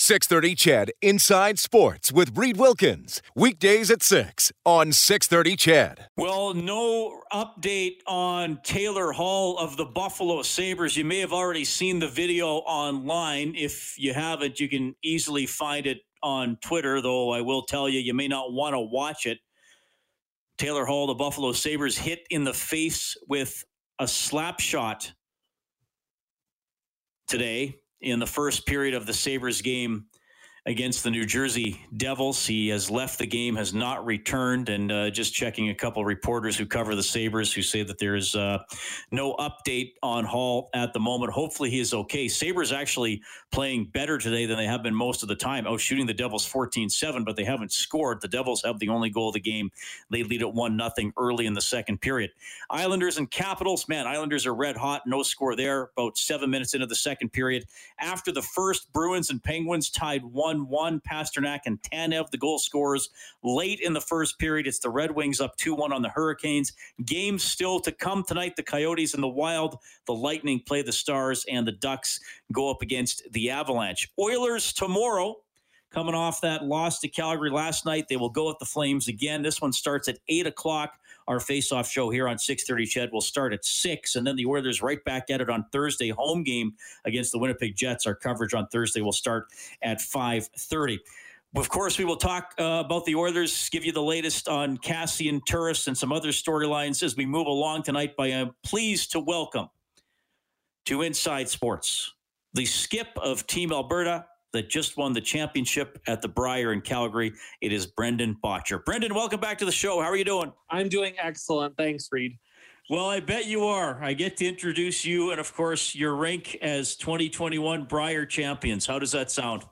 630 CHED Inside Sports with Reed Wilkins. Weekdays at 6 on 630 CHED. Well, no update on Taylor Hall of the Buffalo Sabres. You may have already seen the video online. If you haven't, you can easily find it on Twitter, though I will tell you, you may not want to watch it. Taylor Hall, the Buffalo Sabres, hit in the face with a slap shot today in the first period of the Sabres game against the New Jersey Devils. He has left the game, has not returned, and uh, just checking a couple reporters who cover the Sabres who say that there's uh, no update on Hall at the moment. Hopefully he is okay. Sabres actually playing better today than they have been most of the time. Oh, shooting the Devils 14-7, but they haven't scored. The Devils have the only goal of the game. They lead at 1 nothing early in the second period. Islanders and Capitals, man, Islanders are red hot. No score there. About seven minutes into the second period. After the first, Bruins and Penguins tied 1 1 1. Pastrnak and Tanev, the goal scorers late in the first period. It's the Red Wings up 2 1 on the Hurricanes. Games still to come tonight. The Coyotes and the Wild, the Lightning play the Stars, and the Ducks go up against the Avalanche. Oilers tomorrow coming off that loss to Calgary last night. They will go at the Flames again. This one starts at 8 o'clock. Our face-off show here on 630 CHED will start at 6, and then the Oilers right back at it on Thursday, home game against the Winnipeg Jets. Our coverage on Thursday will start at 530. Of course, we will talk uh, about the Oilers, give you the latest on Kassian Turris and some other storylines as we move along tonight. But I'm pleased to welcome to Inside Sports the skip of Team Alberta, that just won the championship at the Brier in Calgary. It is Brendan Bottcher. Brendan, welcome back to the show. How are you doing? I'm doing excellent. Thanks, Reed. Well, I bet you are. I get to introduce you and, of course, your rank as 2021 Brier champions. How does that sound?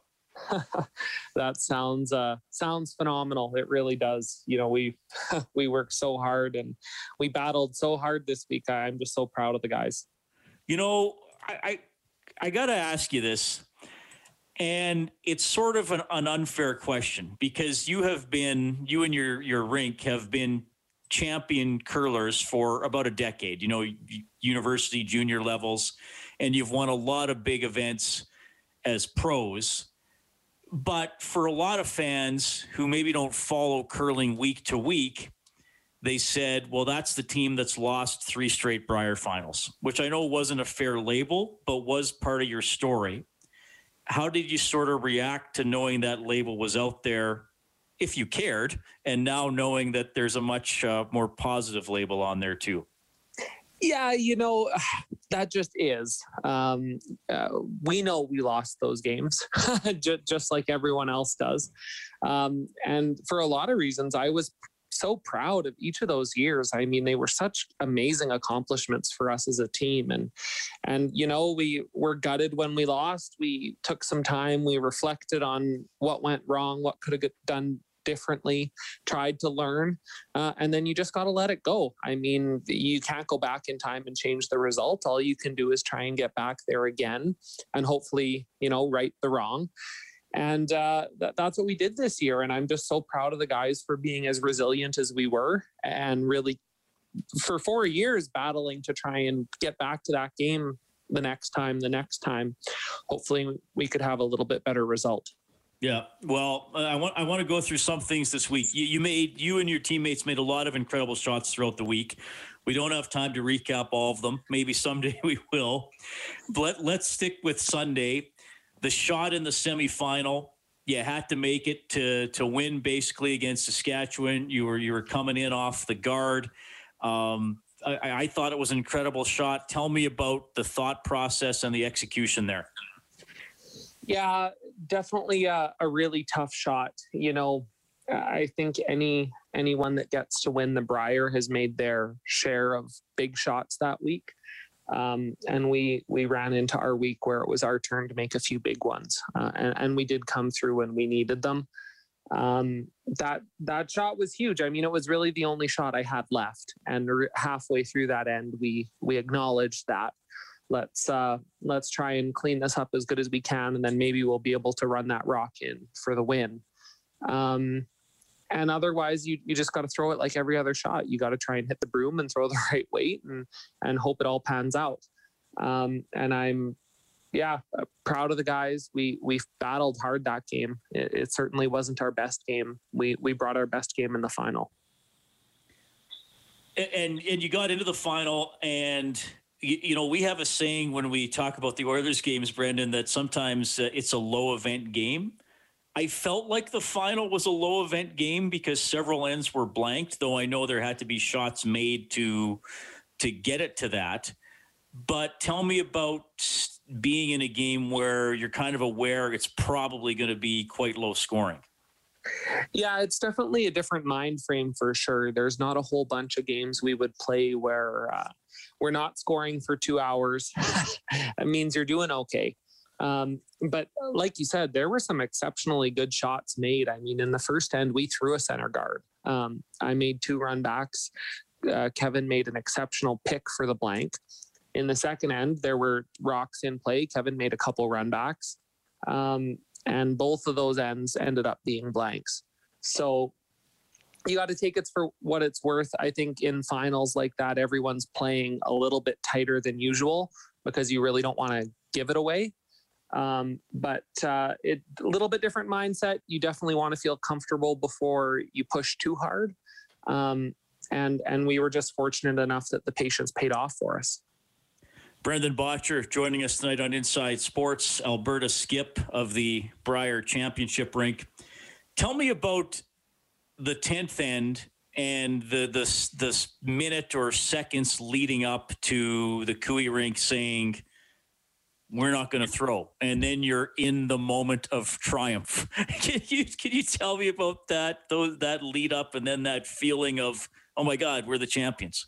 that sounds uh, sounds phenomenal. It really does. You know, we we worked so hard and we battled so hard this week. I'm just so proud of the guys. You know, I I, I got to ask you this and it's sort of an, an, unfair question because you have been you and your your rink have been champion curlers for about a decade you know university junior levels and you've won a lot of big events as pros. But for a lot of fans who maybe don't follow curling week to week they said well that's the team that's lost three straight Brier finals which i know wasn't a fair label but was part of your story how did you sort of react to knowing that label was out there if you cared and now knowing that there's a much uh, more positive label on there too? Yeah you know that just is. Um, uh, we know we lost those games just, like everyone else does. Um, and for a lot of reasons i was so proud of each of those years. I mean, they were such amazing accomplishments for us as a team. And and you know, we were gutted when we lost. We took some time, we reflected on what went wrong, what could have done differently, tried to learn, uh, and then you just got to let it go. I mean, you can't go back in time and change the result. All you can do is try and get back there again and hopefully, you know, right the wrong and uh, th- that's what we did this year and i'm just so proud of the guys for being as resilient as we were and really for four years battling to try and get back to that game the next time the next time hopefully we could have a little bit better result yeah, well, I want I want to go through some things this week. You, you made you and your teammates made a lot of incredible shots throughout the week. We don't have time to recap all of them. Maybe someday we will. But let's stick with Sunday the shot in the semifinal, you had to make it to to win basically against Saskatchewan. You were you were coming in off the guard. Um, I, I thought it was an incredible shot. Tell me about the thought process and the execution there. Yeah, definitely a, a really tough shot. You know, I think any anyone that gets to win the Brier has made their share of big shots that week. Um, and we we ran into our week where it was our turn to make a few big ones, uh, and, and we did come through when we needed them. Um, that that shot was huge. I mean, it was really the only shot I had left, and halfway through that end, we we acknowledged that. Let's uh, let's try and clean this up as good as we can, and then maybe we'll be able to run that rock in for the win. Um, and otherwise you you just got to throw it like every other shot. You got to try and hit the broom and throw the right weight and and hope it all pans out. Um, and i'm yeah uh, proud of the guys. We we battled hard that game. It, it, certainly wasn't our best game. We we brought our best game in the final. And and you got into the final and you, know we have a saying when we talk about the oilers games brendan that sometimes uh, it's a low event game I felt like the final was a low event game because several ends were blanked, though I know there had to be shots made to to get it to that. But tell me about being in a game where you're kind of aware it's probably going to be quite low scoring. Yeah, it's definitely a different mind frame for sure. There's not a whole bunch of games we would play where uh, we're not scoring for two hours. it means you're doing okay. Um, but like you said, there were some exceptionally good shots made. I mean, in the first end, we threw a center guard. Um, I made two run backs. Uh, Kevin made an exceptional pick for the blank. In the second end, there were rocks in play. Kevin made a couple run backs. Um, and both of those ends ended up being blanks. So you got to take it for what it's worth. I think in finals like that, everyone's playing a little bit tighter than usual because you really don't want to give it away. Um, but uh, it a little bit different mindset. You definitely want to feel comfortable before you push too hard. Um, and and we were just fortunate enough that the patience paid off for us. Brendan Bottcher joining us tonight on Inside Sports, Alberta skip of the Brier Championship rink. Tell me about the tenth end and the the the minute or seconds leading up to the Cooey rink saying we're not going to throw. And then you're in the moment of triumph. Can you can you tell me about that those that lead up and then that feeling of oh my god we're the champions?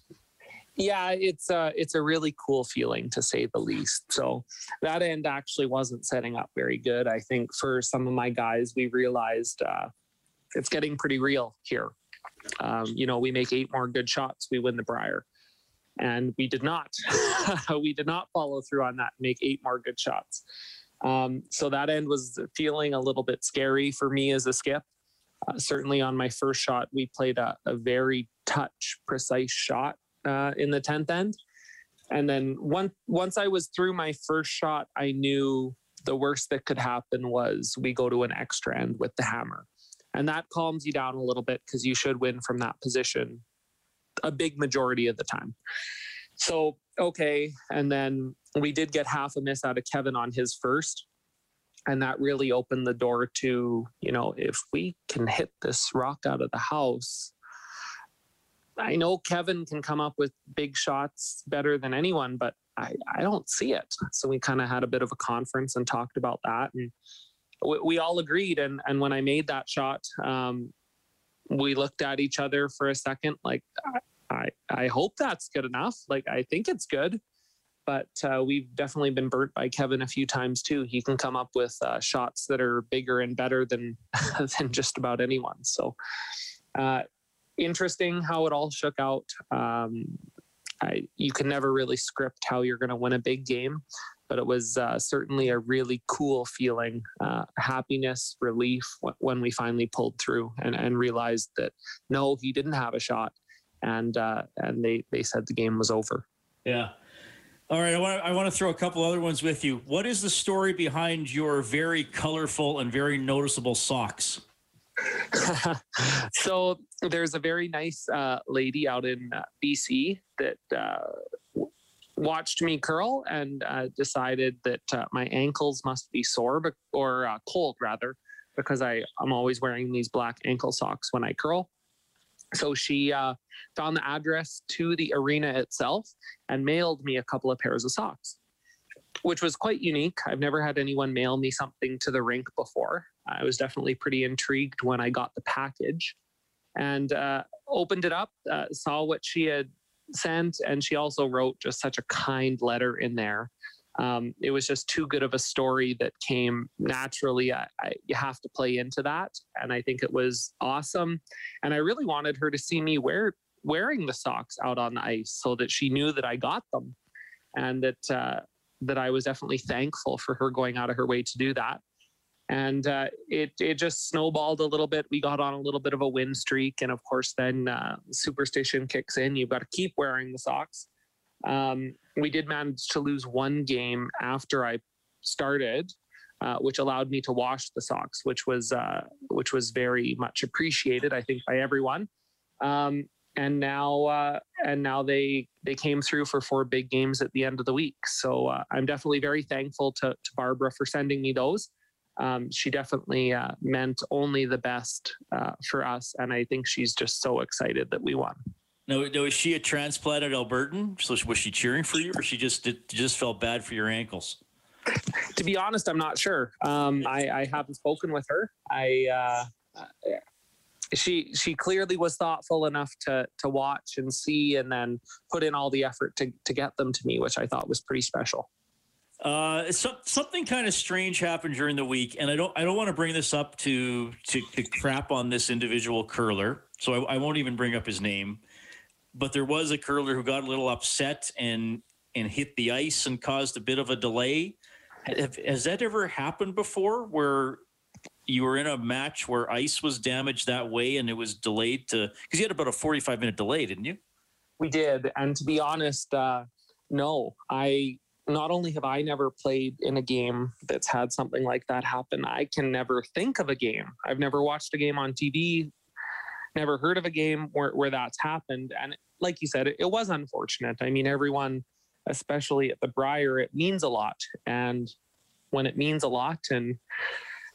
Yeah it's a it's a really cool feeling to say the least. So that end actually wasn't setting up very good. I think for some of my guys we realized uh, it's getting pretty real here. Um, you know we make eight more good shots we win the Brier, and we did not. we did not follow through on that. Make eight more good shots. Um, so that end was feeling a little bit scary for me as a skip. Uh, certainly on my first shot, we played a, a very touch precise shot uh, in the tenth end, and then once once I was through my first shot, I knew the worst that could happen was we go to an extra end with the hammer, and that calms you down a little bit because you should win from that position a big majority of the time. So, okay. And then we did get half a miss out of Kevin on his first. And that really opened the door to, you know, if we can hit this rock out of the house, I know Kevin can come up with big shots better than anyone, but I, I don't see it. So we kind of had a bit of a conference and talked about that. And we, we all agreed. And, and when I made that shot, um, we looked at each other for a second, like, I, I hope that's good enough. Like, I think it's good. But uh, we've definitely been burnt by Kevin a few times too. He can come up with uh, shots that are bigger and better than than just about anyone. So, uh, interesting how it all shook out. Um, I, you can never really script how you're going to win a big game, but it was uh, certainly a really cool feeling, uh, happiness, relief when we finally pulled through and, and realized that no, he didn't have a shot and uh, and they they said the game was over. Yeah. All right, I want to, I want to throw a couple other ones with you. What is the story behind your very colorful and very noticeable socks? so there's a very nice uh, lady out in uh, BC that uh, watched me curl and uh, decided that uh, my ankles must be sore or uh, cold rather because I I'm always wearing these black ankle socks when I curl. So she uh, found the address to the arena itself and mailed me a couple of pairs of socks, which was quite unique. I've never had anyone mail me something to the rink before. I was definitely pretty intrigued when I got the package and uh, opened it up, uh, saw what she had sent, and she also wrote just such a kind letter in there. Um, it was just too good of a story that came naturally. I, I, you have to play into that, and I think it was awesome. And I really wanted her to see me wear wearing the socks out on the ice so that she knew that I got them, and that uh, that I was definitely thankful for her going out of her way to do that and uh, it it just snowballed a little bit. We got on a little bit of a win streak, and of course, then uh, superstition kicks in. You've got to keep wearing the socks. Um, we did manage to lose one game after I started, uh, which allowed me to wash the socks, which was uh, which was very much appreciated, I think, by everyone. Um, and now uh, and now they they came through for four big games at the end of the week. So uh, I'm definitely very thankful to, to Barbara for sending me those um, she definitely uh, meant only the best uh, for us. And I think she's just so excited that we won. Now, now is she a transplanted Albertan? So was she cheering for you, or she just did, just felt bad for your ankles? to be honest, I'm not sure. Um, I, I, haven't spoken with her. I uh, she she clearly was thoughtful enough to to watch and see, and then put in all the effort to to get them to me, which I thought was pretty special. Uh, so, something kind of strange happened during the week, and I don't I don't want to bring this up to to, to crap on this individual curler, so I, I, won't even bring up his name. But there was a curler who got a little upset and and hit the ice and caused a bit of a delay. Have, has that ever happened before, where you were in a match where ice was damaged that way and it was delayed to because you had about a forty five minute delay, didn't you? We did, and to be honest, uh, no, I not only have I never played in a game that's had something like that happen, I can never think of a game. I've never watched a game on TV, never heard of a game where, where that's happened. And like you said, it, it was unfortunate. I mean, everyone, especially at the Brier, it means a lot. And when it means a lot and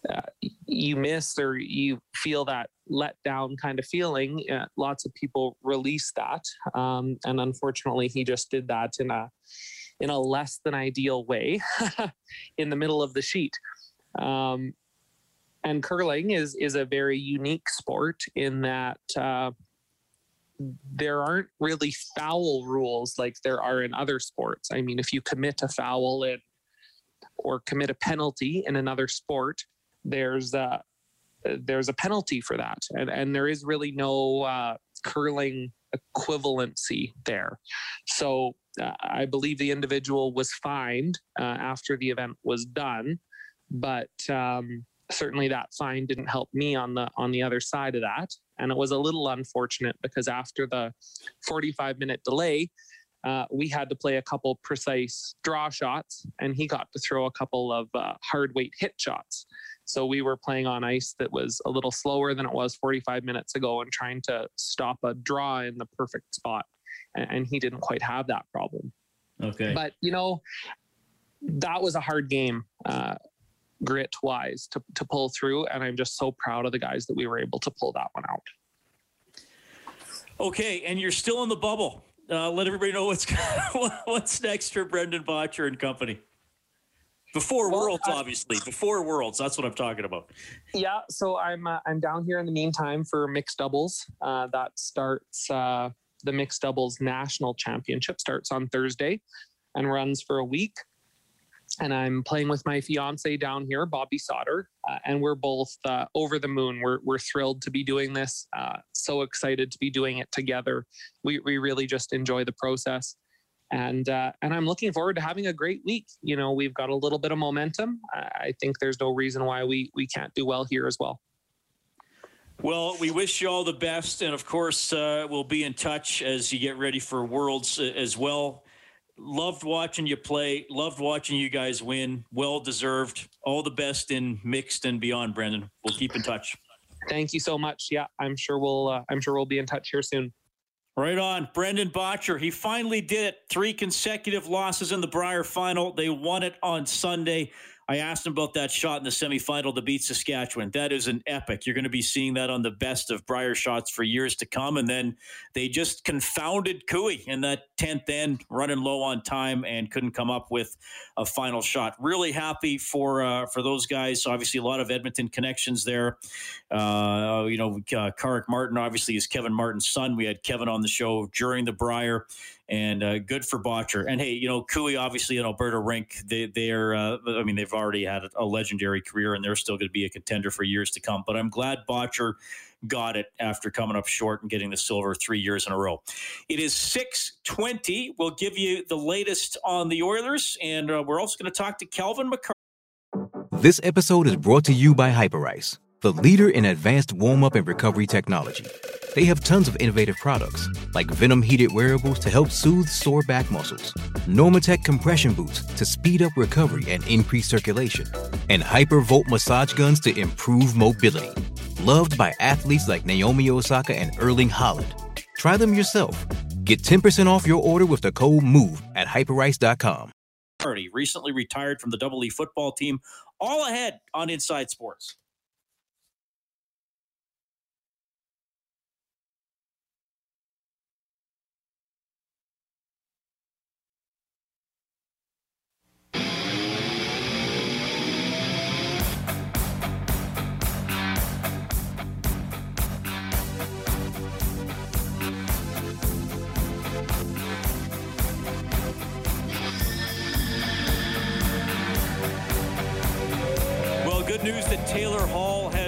uh, you miss or you feel that let down kind of feeling, uh, lots of people release that. Um, and unfortunately, he just did that in a in a less than ideal way in the middle of the sheet. Um, and curling is is a very unique sport in that uh, there aren't really foul rules like there are in other sports. I mean, if you commit a foul in or commit a penalty in another sport, there's a there's a penalty for that, and and there is really no uh, curling equivalency there. So uh, I believe the individual was fined uh, after the event was done, but um, certainly that fine didn't help me on the on the other side of that, and it was a little unfortunate because after the 45 minute delay. Uh, we had to play a couple precise draw shots, and he got to throw a couple of uh, hard weight hit shots. So we were playing on ice that was a little slower than it was 45 minutes ago and trying to stop a draw in the perfect spot and he didn't quite have that problem. Okay. But you know, that was a hard game, uh, grit wise, to to pull through, and I'm just so proud of the guys that we were able to pull that one out. Okay, and you're still in the bubble. Uh, let everybody know what's what's next for Brendan Bottcher and company. Before well, Worlds, obviously. Before Worlds, that's what I'm talking about. Yeah, so I'm uh, I'm down here in the meantime for mixed doubles. Uh, that starts uh, the mixed doubles national championship starts on Thursday and runs for a week. And I'm playing with my fiance down here, Bobby Sauter, uh, and we're both uh, over the moon. We're, we're thrilled to be doing this. Uh, so excited to be doing it together. We, we really just enjoy the process, and uh, and I'm looking forward to having a great week. You know, we've got a little bit of momentum. I think there's no reason why we we can't do well here as well. Well, we wish you all the best. And of course, uh, we'll be in touch as you get ready for Worlds uh, as well. Loved watching you play. Loved watching you guys win. Well deserved. All the best in mixed and beyond, Brendan. We'll keep in touch. Thank you so much. Yeah, I'm sure we'll. Uh, I'm sure we'll be in touch here soon. Right on. Brendan Bottcher, he finally did it. Three consecutive losses in the Brier final. They won it on Sunday. I asked him about that shot in the semifinal to beat Saskatchewan. That is an epic. You're going to be seeing that on the best of Brier shots for years to come. And then they just confounded Cooey in that 10th end, running low on time and couldn't come up with a final shot. Really happy for uh, for those guys. Obviously, a lot of Edmonton connections there. Uh, you know, uh, Karrick Martin obviously is Kevin Martin's son. We had Kevin on the show during the Brier and uh, good for Bottcher. And hey, you know, Cooey obviously in Alberta Rink, they they're uh, I mean they've already had a legendary career and they're still going to be a contender for years to come. But I'm glad Bottcher got it after coming up short and getting the silver three years in a row. It is 6:20. We'll give you the latest on the Oilers, and uh, we're also going to talk to Calvin McCarr. This episode is brought to you by Hyperice, the leader in advanced warm up and recovery technology. They have tons of innovative products, like Venom heated wearables to help soothe sore back muscles, Normatec compression boots to speed up recovery and increase circulation, and Hypervolt massage guns to improve mobility. Loved by athletes like Naomi Osaka and Erling Haaland. Try them yourself. Get 10% off your order with the code MOVE at hyperice.com. Recently retired from the Double E football team, all ahead on Inside Sports.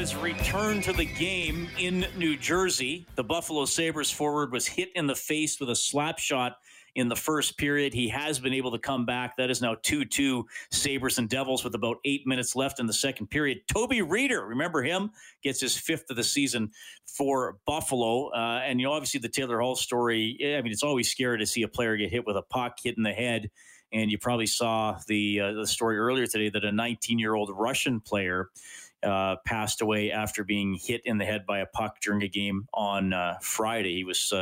Has returned to the game in New Jersey. The Buffalo Sabres forward was hit in the face with a slap shot in the first period. He has been able to come back. That is now 2 2 Sabres and Devils with about eight minutes left in the second period. Toby Rieder, remember him? Gets his fifth of the season for Buffalo. Uh, and, you know, obviously the Taylor Hall story, I mean, it's always scary to see a player get hit with a puck hit in the head. And you probably saw the uh, the story earlier today that a 19 year old Russian player uh, passed away after being hit in the head by a puck during a game on uh, Friday. He was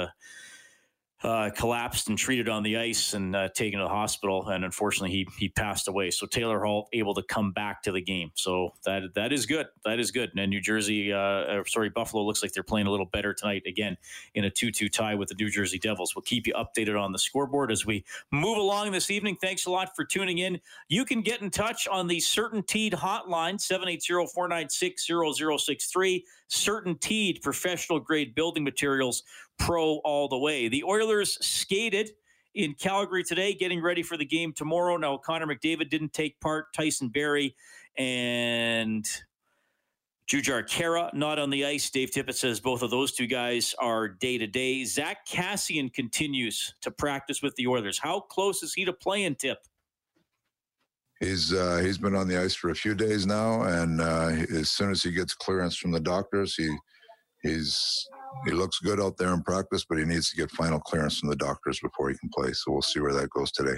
uh, collapsed and treated on the ice and uh, taken to the hospital. And unfortunately, he he passed away. So Taylor Hall able to come back to the game. So that that is good. That is good. And New Jersey, uh sorry, Buffalo looks like they're playing a little better tonight again in a two-two tie with the New Jersey Devils. We'll keep you updated on the scoreboard as we move along this evening. Thanks a lot for tuning in. You can get in touch on the CertainTeed hotline 780-496-0063. CertainTeed professional grade building materials pro all the way. The Oilers skated in Calgary today, getting ready for the game tomorrow. Now, Connor McDavid didn't take part. Tyson Barrie and Jujhar Khaira not on the ice. Dave Tippett says both of those two guys are day to day. Zack Kassian continues to practice with the Oilers. How close is he to playing, Tip? He's uh, he's been on the ice for a few days now, and uh, as soon as he gets clearance from the doctors, he he's he looks good out there in practice, but he needs to get final clearance from the doctors before he can play. So we'll see where that goes today.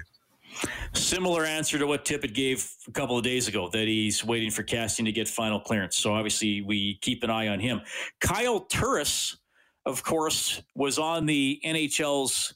Similar answer to what Tippett gave a couple of days ago that he's waiting for Kassian to get final clearance. So obviously we keep an eye on him. Kyle Turris, of course, was on the NHL's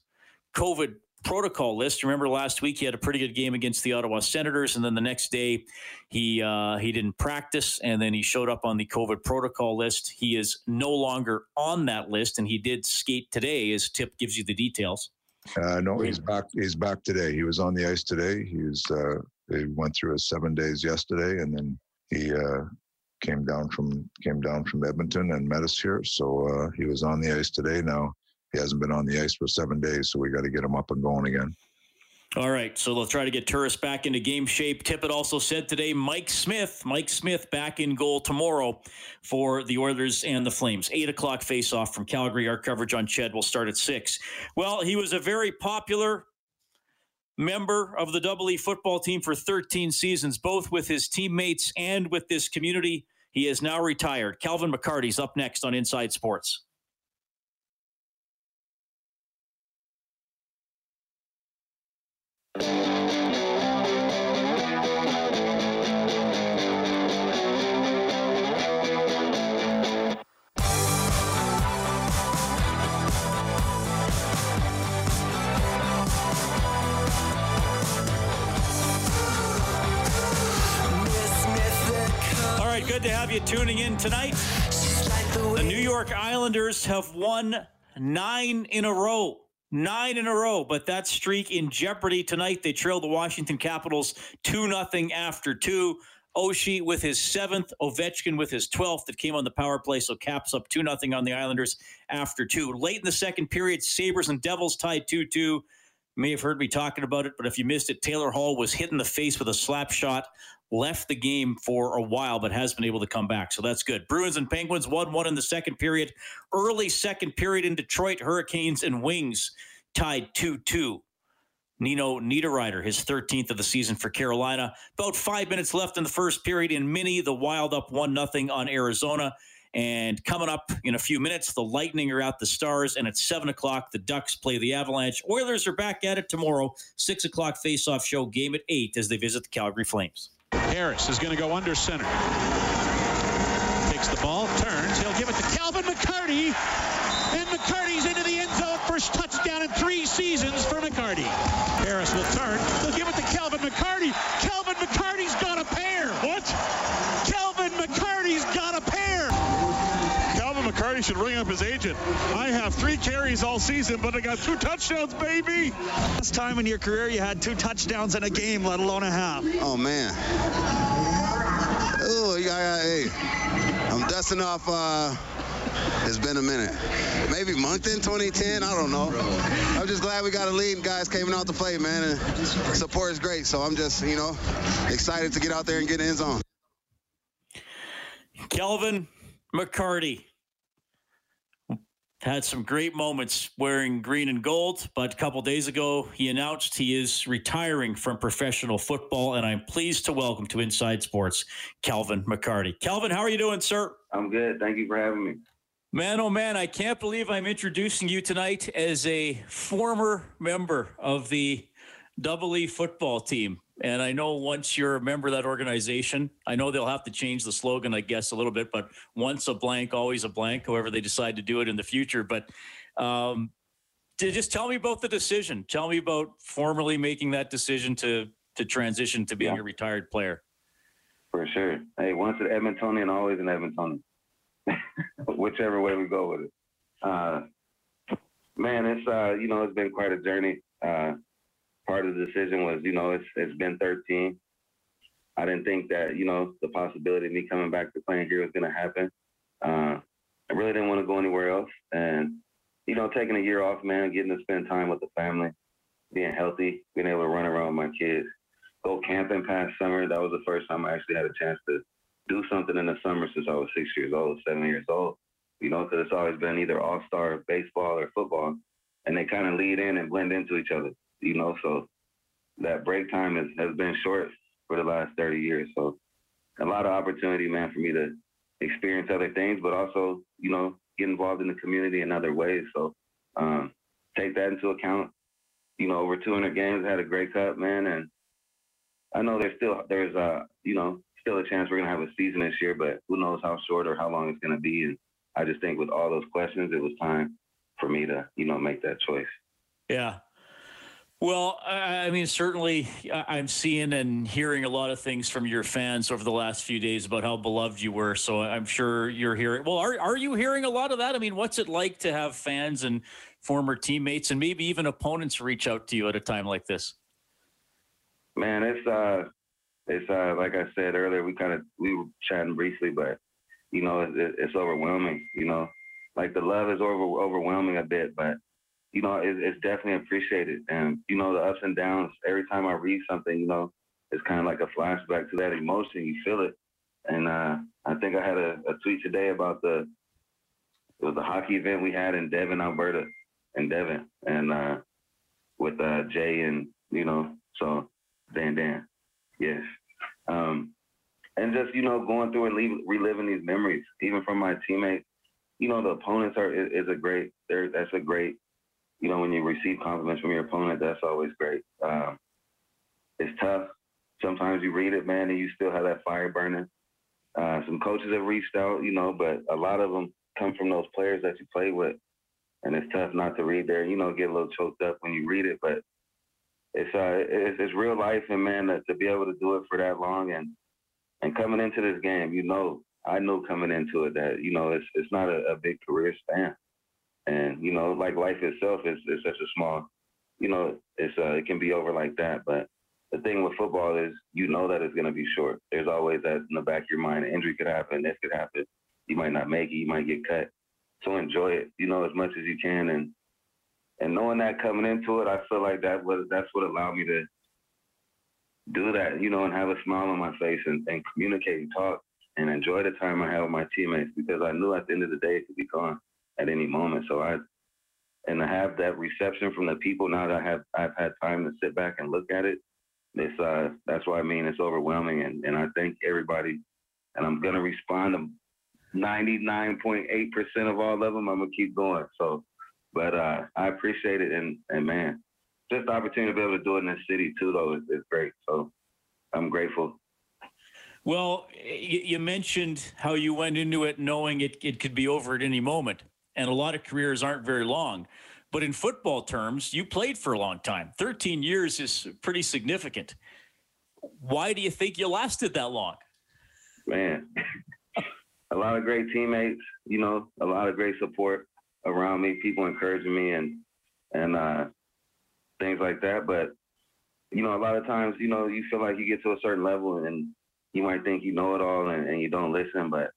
COVID protocol list. Remember last week he had a pretty good game against the Ottawa Senators, and then the next day he uh, he didn't practice, and then he showed up on the COVID protocol list. He is no longer on that list, and he did skate today. As Tip gives you the details. Uh, no, he's back. He's back today. He was on the ice today. He was. Uh, they went through his seven days yesterday, and then he uh, came down from came down from Edmonton and met us here. So uh, he was on the ice today. Now he hasn't been on the ice for seven days, so we got to get him up and going again. All right, so they'll try to get Turris back into game shape. Tippett also said today Mike Smith, Mike Smith back in goal tomorrow for the Oilers and the Flames. Eight o'clock face-off from Calgary. Our coverage on Ched will start at six. Well, he was a very popular member of the Double E football team for 13 seasons, both with his teammates and with this community. He is now retired. Calvin McCarty's up next on Inside Sports. Good to have you tuning in tonight. The New York Islanders have won nine in a row. Nine in a row, but that streak in jeopardy tonight. They trail the Washington Capitals 2 0 after two. Oshie with his seventh, Ovechkin with his 12th that came on the power play. So Caps up 2 0 on the Islanders after two. Late in the second period, Sabres and Devils tied 2 2. May have heard me talking about it, but if you missed it, Taylor Hall was hit in the face with a slap shot, left the game for a while, but has been able to come back. So that's good. Bruins and Penguins 1 1 in the second period. Early second period in Detroit, Hurricanes and Wings tied 2 2. Nino Niederreiter, his 13th of the season for Carolina. About five minutes left in the first period in Mini, the Wild up 1 0 on Arizona. And coming up in a few minutes, the Lightning are out the Stars, and at 7 o'clock, the Ducks play the Avalanche. Oilers are back at it tomorrow, 6 o'clock face-off show, game at 8 as they visit the Calgary Flames. Harris is going to go under center. Takes the ball, turns, he'll give it to Calvin McCarty, and McCarty's into the end zone. First touchdown in three seasons for McCarty. Harris will turn. He'll give it to Calvin McCarty. Calvin Calvin should ring up his agent. I have three carries all season, but I got two touchdowns, baby. Last time in your career you had two touchdowns in a game, let alone a half. Oh man. Oh, yeah, hey. I'm dusting off. Uh, it's been a minute. Maybe Moncton 2010. I don't know. I'm just glad we got a lead and guys came out to play, man. And support is great. So I'm just, you know, excited to get out there and get in zone. Calvin McCarty had some great moments wearing green and gold, but a couple days ago he announced he is retiring from professional football, and I'm pleased to welcome to Inside Sports Calvin McCarty. Calvin, how are you doing, sir? I'm good. Thank you for having me. Man, oh man, I can't believe I'm introducing you tonight as a former member of the Double E football team. And I know once you're a member of that organization, I know they'll have to change the slogan, I guess, a little bit, but once a blank, always a blank, however they decide to do it in the future. But um, just tell me about the decision. Tell me about formally making that decision to to transition to being yeah. a retired player. For sure. Hey, once an Edmontonian, always an Edmontonian. Whichever way we go with it. Uh, man, it's uh, you know, it's been quite a journey. Uh, part of the decision was, you know, it's it's been 13. I didn't think that, you know, the possibility of me coming back to playing here was going to happen. Uh, I really didn't want to go anywhere else. And, you know, taking a year off, man, getting to spend time with the family, being healthy, being able to run around with my kids, go camping past summer. That was the first time I actually had a chance to do something in the summer since I was six years old, seven years old, you know, because it's always been either all star baseball or football. And they kind of lead in and blend into each other you know, so that break time has, has been short for the last 30 years. So a lot of opportunity, man, for me to experience other things, but also, you know, get involved in the community in other ways. So um, take that into account. You know, over 200 games, had a great cup, man, and I know there's still there's uh you know still a chance we're gonna have a season this year, but who knows how short or how long it's gonna be. And I just think with all those questions, it was time for me to you know make that choice. Yeah, well, I mean, certainly I'm seeing and hearing a lot of things from your fans over the last few days about how beloved you were. So I'm sure you're hearing. Well, are, are you hearing a lot of that? I mean, what's it like to have fans and former teammates and maybe even opponents reach out to you at a time like this? Man, it's, uh, it's, uh, like I said earlier, we kind of, we were chatting briefly, but, you know, it, it's overwhelming, you know, like the love is over, overwhelming a bit, but you know, it, it's definitely appreciated. And, you know, the ups and downs, every time I read something, you know, it's kind of like a flashback to that emotion. You feel it. And uh, I think I had a, a, tweet today about the, it was the hockey event we had in Devon, Alberta, in Devon, and uh, with uh, Jay and, you know, so Dan Dan, yes. Um, and just, you know, going through and reliving these memories, even from my teammates, you know, the opponents are, is, a great, that's a great you know, when you receive compliments from your opponent, that's always great. Um, it's tough. Sometimes you read it, man, and you still have that fire burning. Uh, some coaches have reached out, you know, but a lot of them come from those players that you play with, and it's tough not to read there. You know, get a little choked up when you read it, but it's uh, it's, it's real life, and man, to, to be able to do it for that long and and coming into this game, you know, I knew coming into it that you know it's it's not a, a big career span, and you know like life itself is is such a small, you know it's uh, it can be over like that. But the thing with football is you know that it's going to be short. There's always that in the back of your mind. An injury could happen. This could happen. You might not make it. You might get cut. So enjoy it, you know, as much as you can. And and knowing that coming into it, I feel like that was that's what allowed me to do that, you know, and have a smile on my face and, and communicate and talk and enjoy the time I have with my teammates because I knew at the end of the day it could be gone at any moment. So I and to have that reception from the people now that I have I've had time to sit back and look at it it's uh that's why I mean it's overwhelming and, and I thank everybody and I'm gonna respond to 99.8% of all of them. I'm gonna keep going. So but uh I appreciate it and and man, just the opportunity to be able to do it in this city too though is, is great. So I'm grateful. Well, you mentioned how you went into it knowing it, it could be over at any moment. And a lot of careers aren't very long. But in football terms, you played for a long time. 13 years is pretty significant. Why do you think you lasted that long? Man, a lot of great teammates, you know, a lot of great support around me, people encouraging me and and uh, things like that. But you know, a lot of times, you know, you feel like you get to a certain level and you might think you know it all and, and you don't listen. But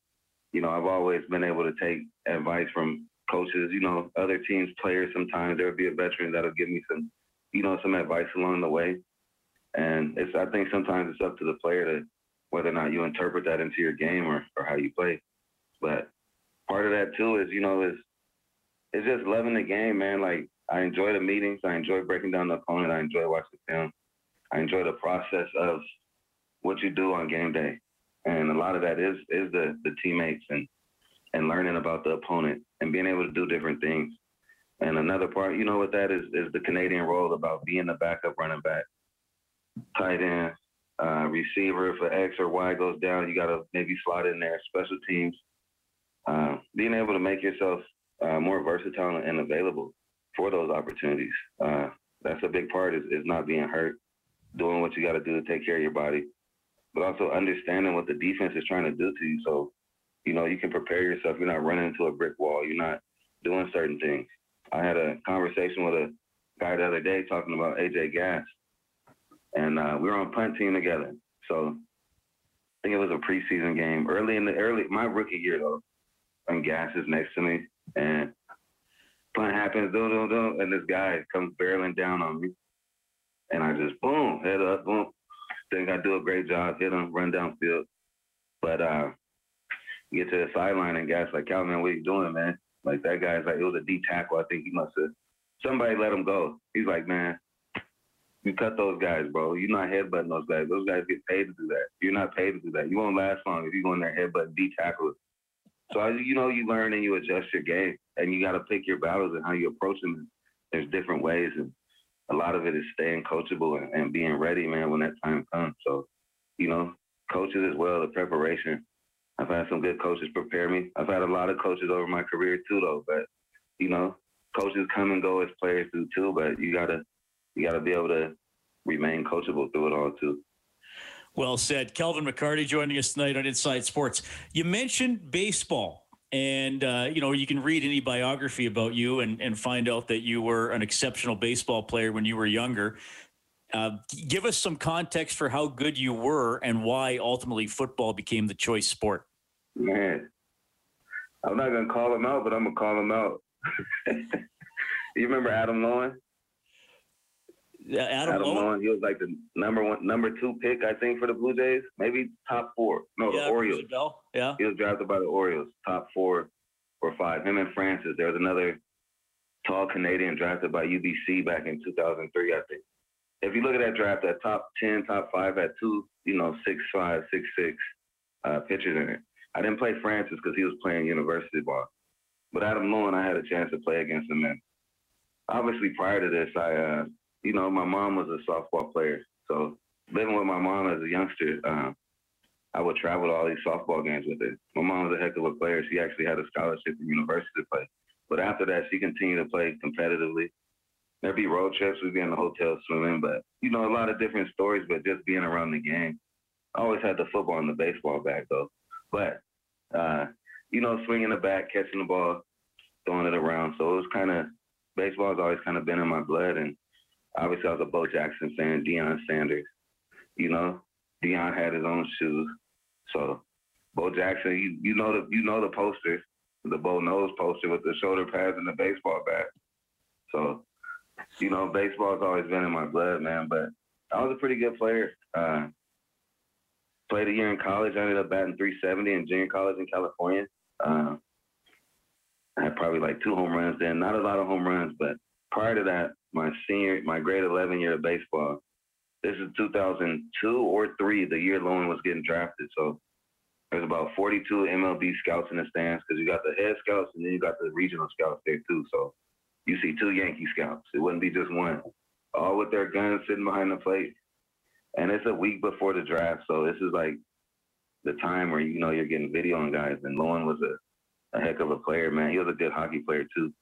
you know, I've always been able to take advice from coaches, you know, other teams, players. Sometimes there'll be a veteran that'll give me some, you know, some advice along the way. And it's I think sometimes it's up to the player to whether or not you interpret that into your game or, or how you play. But part of that too is, you know, is it's just loving the game, man. Like I enjoy the meetings, I enjoy breaking down the opponent, I enjoy watching film. I enjoy the process of what you do on game day. And a lot of that is is the the teammates and and learning about the opponent and being able to do different things. And another part, you know what that is, is the Canadian role about being the backup running back, tight end, uh, receiver. If an X or Y goes down, you got to maybe slot in there. Special teams, uh, being able to make yourself uh, more versatile and available for those opportunities. Uh, that's a big part is, is not being hurt, doing what you got to do to take care of your body, but also understanding what the defense is trying to do to you. So you know, you can prepare yourself. You're not running into a brick wall. You're not doing certain things. I had a conversation with a guy the other day talking about AJ Gass, and uh, we were on punt team together. So I think it was a preseason game early in the early my rookie year though, and Gass is next to me, and punt happens, do do do, and this guy comes barreling down on me, and I just boom, head up, boom. Think I do a great job, hit him, run downfield, but uh, get to the sideline and guys like, Calvin, what are you doing, man? Like that guy's like, it was a D tackle. I think he must have somebody let him go. He's like, man, you cut those guys, bro. You're not headbutting those guys. Those guys get paid to do that. You're not paid to do that. You won't last long if you go in there headbutt D tackles. So you know, you learn and you adjust your game, and you got to pick your battles and how you approach them. There's different ways, and a lot of it is staying coachable and, and being ready, man, when that time comes. So, you know, coaches as well, the preparation I've had some good coaches prepare me. I've had a lot of coaches over my career too, though. But you know, coaches come and go as players do too. But you gotta you gotta be able to remain coachable through it all too. Well said, Calvin McCarty joining us tonight on Inside Sports. You mentioned baseball, and uh, you know you can read any biography about you and and find out that you were an exceptional baseball player when you were younger. Uh, give us some context for how good you were and why ultimately football became the choice sport. Man, I'm not gonna call him out, but I'm gonna call him out. you remember Adam Loewen? Yeah, Adam, Adam Loewen. He was like the number one, number two pick, I think, for the Blue Jays. Maybe top four. No, yeah, the Orioles. Yeah. He was drafted by the Orioles, top four or five. Him and Francis. There was another tall Canadian drafted by UBC back in 2003, I think if you look at that draft, that top ten, top five had two, you know, six five, six six uh, pitchers in it. I didn't play Francis because he was playing university ball, but Adam Loewen, I had a chance to play against him. And obviously, prior to this, I, uh, you know, my mom was a softball player, so living with my mom as a youngster, um, I would travel to all these softball games with her. My mom was a heck of a player. She actually had a scholarship in university to play. But after that, she continued to play competitively there'd be road trips. We'd be in the hotel swimming, but you know, a lot of different stories. But just being around the game, I always had the football and the baseball back though. But uh, you know, swinging the bat, catching the ball, throwing it around. So it was kind of baseball's always kind of been in my blood, and obviously I was a Bo Jackson fan, Deion Sanders. You know, Deion had his own shoes, so Bo Jackson, you, you know the you know the posters, the Bo Knows poster with the shoulder pads and the baseball bat. So, you know, baseball's always been in my blood, man. But I was a pretty good player. Uh, played a year in college. I ended up batting 370 in junior college in California. Uh, I had probably like two home runs then. Not a lot of home runs, but prior to that, my senior, my grade 11 year of baseball, this is 2002 or three, the year Loewen was getting drafted. So there's about 42 MLB scouts in the stands because you got the head scouts and then you got the regional scouts there too. So you see two Yankee scouts. It wouldn't be just one, all with their guns sitting behind the plate. And it's a week before the draft, so this is like the time where you know you're getting video on guys. And Loewen was a, a heck of a player, man. He was a good hockey player too.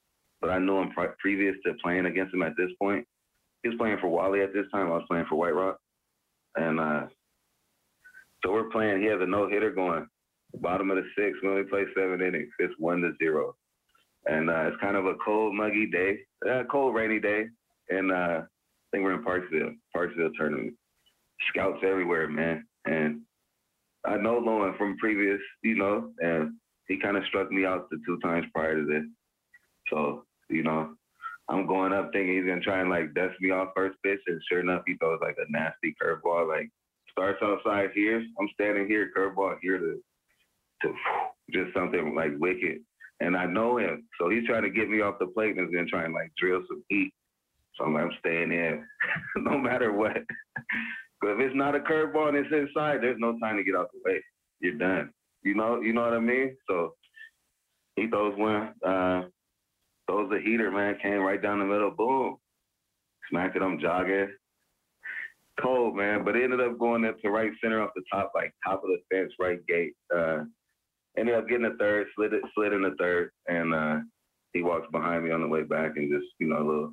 But I knew him pre- previous to playing against him at this point. He was playing for Whalley at this time. I was playing for White Rock, and uh, so we're playing. He has a no hitter going, bottom of the sixth. We only play seven innings. It's one to zero, and uh, it's kind of a cold, muggy day, uh, cold, rainy day, and uh, I think we're in Parksville, Parksville tournament. Scouts everywhere, man, and I know Loewen from previous, you know, and he kind of struck me out the two times prior to this. So, you know, I'm going up thinking he's gonna try and like dust me off first pitch, and sure enough, he throws like a nasty curveball, like starts outside here. I'm standing here, curveball here to to just something like wicked. And I know him, so he's trying to get me off the plate and is gonna try and like drill some heat. So I'm, like, I'm staying in, no matter what. but if it's not a curveball and it's inside, there's no time to get out the way. You're done. You know, you know what I mean. So he throws one, uh, throws the heater, man, came right down the middle, boom, smacked it. I'm jogging, cold, man. But it ended up going up to right center off the top, like top of the fence, right gate. Uh, ended up getting a third, slid it, slid in the third, and uh, he walks behind me on the way back and just, you know, a little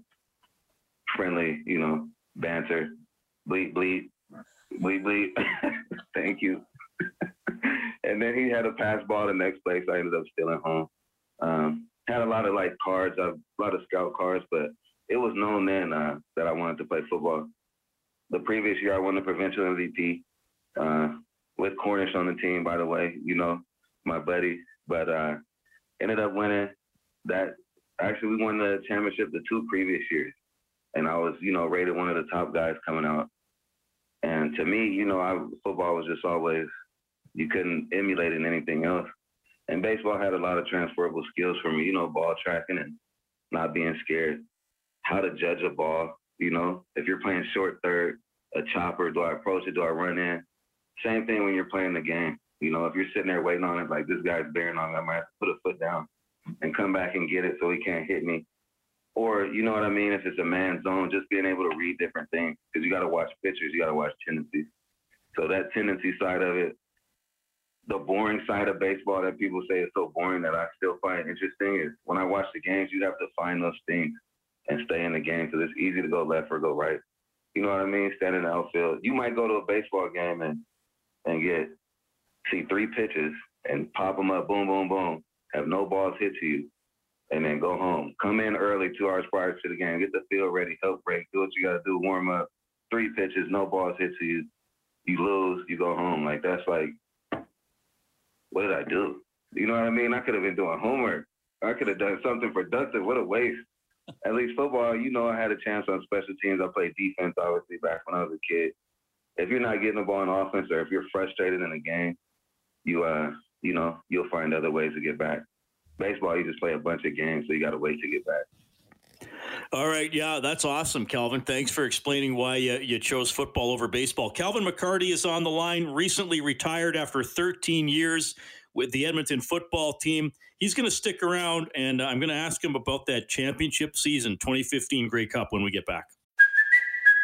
friendly, you know, banter, bleep, bleep, bleep, bleep. Thank you. and then he had a pass ball the next place. I ended up stealing home. Um, had a lot of like cards, a lot of scout cards, but it was known then uh, that I wanted to play football the previous year, I won the provincial MVP uh, with Cornish on the team. By the way, you know my buddy, but uh, ended up winning that. Actually, we won the championship the two previous years, and I was, you know, rated one of the top guys coming out. And to me, you know, I, football was just always you couldn't emulate in anything else. And baseball had a lot of transferable skills for me, you know, ball tracking and not being scared, how to judge a ball, you know, if you're playing short third, a chopper, do I approach it? Do I run in? Same thing when you're playing the game. You know, if you're sitting there waiting on it, like this guy's bearing on me, I might have to put a foot down and come back and get it so he can't hit me. Or, you know what I mean? If it's a man zone, just being able to read different things because you got to watch pitchers, you got to watch tendencies. So that tendency side of it, the boring side of baseball that people say is so boring that I still find interesting is when I watch the games, you have to find those things and stay in the game because it's easy to go left or go right. You know what I mean? Stand in the outfield. You might go to a baseball game and and get see three pitches and pop them up, boom, boom, boom. Have no balls hit to you, and then go home. Come in early, two hours prior to the game. Get the field ready, help break, do what you got to do, warm up. Three pitches, no balls hit to you. You lose, you go home. Like that's like, what did I do? You know what I mean? I could have been doing homework. I could have done something productive. What a waste at least football, you know, I had a chance on special teams. I played defense, obviously, back when I was a kid. If you're not getting the ball in offense, or if you're frustrated in a game, you uh, you know, you'll find other ways to get back. Baseball, you just play a bunch of games, so you got to wait to get back. All right, yeah, that's awesome, Calvin. Thanks for explaining why you, you chose football over baseball. Calvin McCarty is on the line, recently retired after 13 years with the Edmonton football team. He's going to stick around, and I'm going to ask him about that championship season, 2015 Grey Cup, when we get back.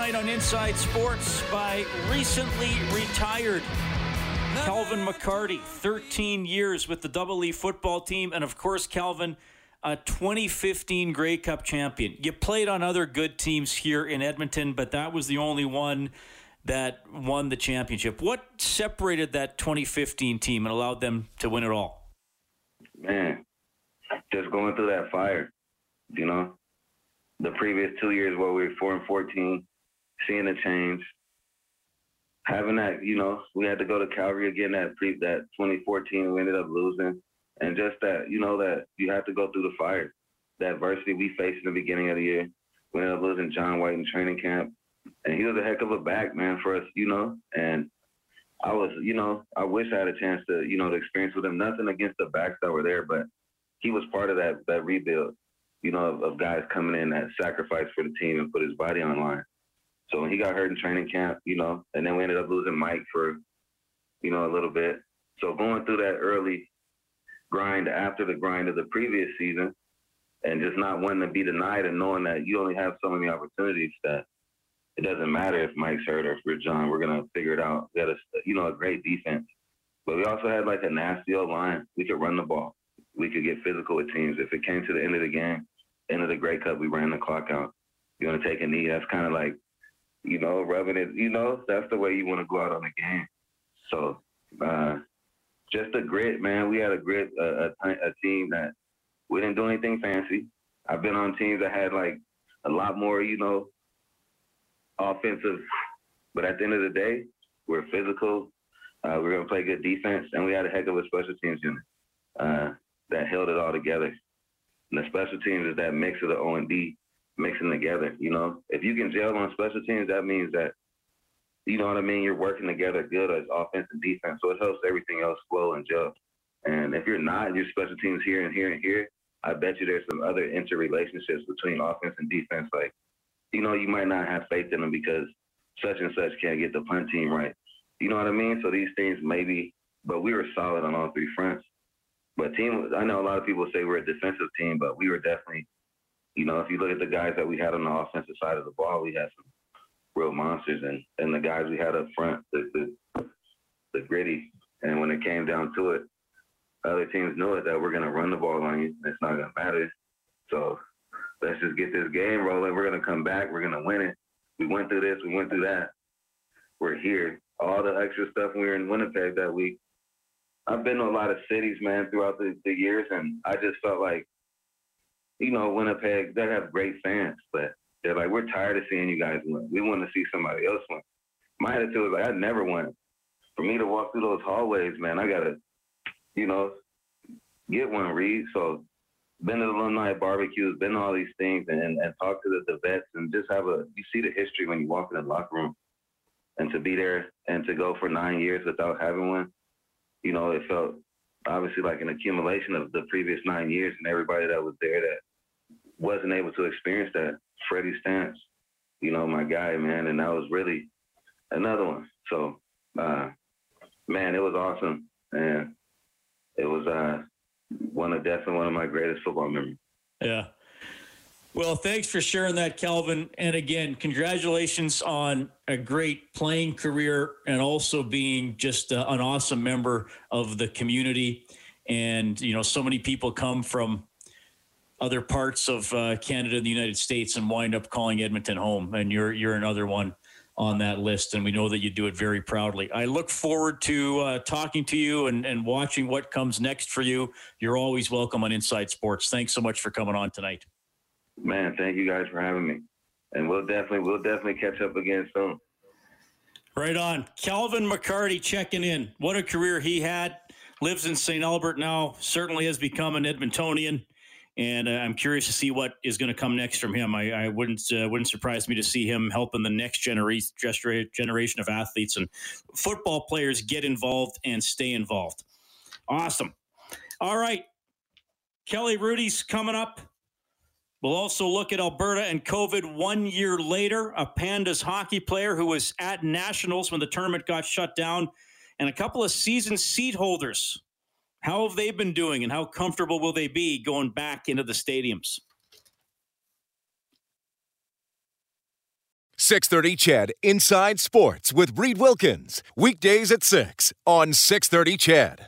Tonight on Inside Sports by recently retired Calvin McCarty, 13 years with the Double E football team, and of course, Calvin, a 2015 Grey Cup champion. You played on other good teams here in Edmonton, but that was the only one that won the championship. What separated that 2015 team and allowed them to win it all? Man, just going through that fire, you know. The previous two years where we were four and fourteen, seeing the change, having that, you know, we had to go to Calgary again that pre that 2014. We ended up losing, and just that, you know, that you have to go through the fire. The adversity we faced in the beginning of the year. We ended up losing John White in training camp, and he was a heck of a back man for us, you know. And I was, you know, I wish I had a chance to, you know, to experience with him. Nothing against the backs that were there, but he was part of that that rebuild, you know, of, of guys coming in that sacrificed for the team and put his body on line. So when he got hurt in training camp, you know, and then we ended up losing Mike for, you know, a little bit. So going through that early grind after the grind of the previous season and just not wanting to be denied and knowing that you only have so many opportunities that it doesn't matter if Mike's hurt or if we're John, we're gonna figure it out. We had a you know, a great defense. But we also had like a nasty old line. We could run the ball. We could get physical with teams. If it came to the end of the game, end of the Grey Cup, we ran the clock out. You want to take a knee? That's kind of like you know, rubbing it, you know, that's the way you want to go out on the game. So, uh, just a grit, man. We had a grit, a, a, a team that we didn't do anything fancy. I've been on teams that had like a lot more, you know, offensive, but at the end of the day, we're physical. Uh, we're gonna play good defense, and we had a heck of a special teams unit uh, that held it all together. And the special teams is that mix of the O and D mixing together. You know, if you can gel on special teams, that means that you know what I mean. You're working together good as offense and defense, so it helps everything else flow and gel. And if you're not, your special teams here and here and here, I bet you there's some other interrelationships between offense and defense. Like, you know, you might not have faith in them because such and such can't get the punt team right. You know what I mean? So these things maybe, but we were solid on all three fronts. But team, I know a lot of people say we're a defensive team, but we were definitely you know, if you look at the guys that we had on the offensive side of the ball, we had some real monsters, and and the guys we had up front, the the, the gritty. And when it came down to it, other teams knew it that we're gonna run the ball on you. It's not gonna matter. So let's just get this game rolling. We're gonna come back. We're gonna win it. We went through this. We went through that. We're here. All the extra stuff we were in Winnipeg that week. I've been to a lot of cities, man, throughout the, the years, and I just felt like you know, Winnipeg, they have great fans, but they're like, we're tired of seeing you guys win. We want to see somebody else win. My attitude was like, I never won. For me to walk through those hallways, man, I gotta, you know, get one read. So, been to the alumni barbecues, been to all these things, and and talk to the, the vets, and just have a. You see the history when you walk in the locker room, and to be there and to go for nine years without having one, you know, it felt obviously like an accumulation of the previous nine years and everybody that was there that wasn't able to experience that. Freddie Stamps, you know, my guy, man, and that was really another one. So, uh, man, it was awesome, and it was uh, one of definitely one of my greatest football memories. Yeah. Well, thanks for sharing that, Calvin. And again, congratulations on a great playing career and also being just uh, an awesome member of the community. And, you know, so many people come from other parts of uh, Canada and the United States and wind up calling Edmonton home. And you're you're another one on that list, and we know that you do it very proudly. I look forward to uh, talking to you and, and watching what comes next for you. You're always welcome on Inside Sports. Thanks so much for coming on tonight. Man, thank you guys for having me, and we'll definitely we'll definitely catch up again soon. Right on, Calvin McCarty checking in. What a career he had. Lives in St. Albert now. Certainly has become an Edmontonian and uh, I'm curious to see what is going to come next from him. I, I wouldn't uh, wouldn't surprise me to see him helping the next generation generation of athletes and football players get involved and stay involved. Awesome. All right, Kelly Rudy's coming up. We'll also look at Alberta and COVID one year later. A Pandas hockey player who was at Nationals when the tournament got shut down, and a couple of season seat holders how have they been doing and how comfortable will they be going back into the stadiums? 630 CHED Inside Sports with Reid Wilkins. Weekdays at 6 on 630 CHED.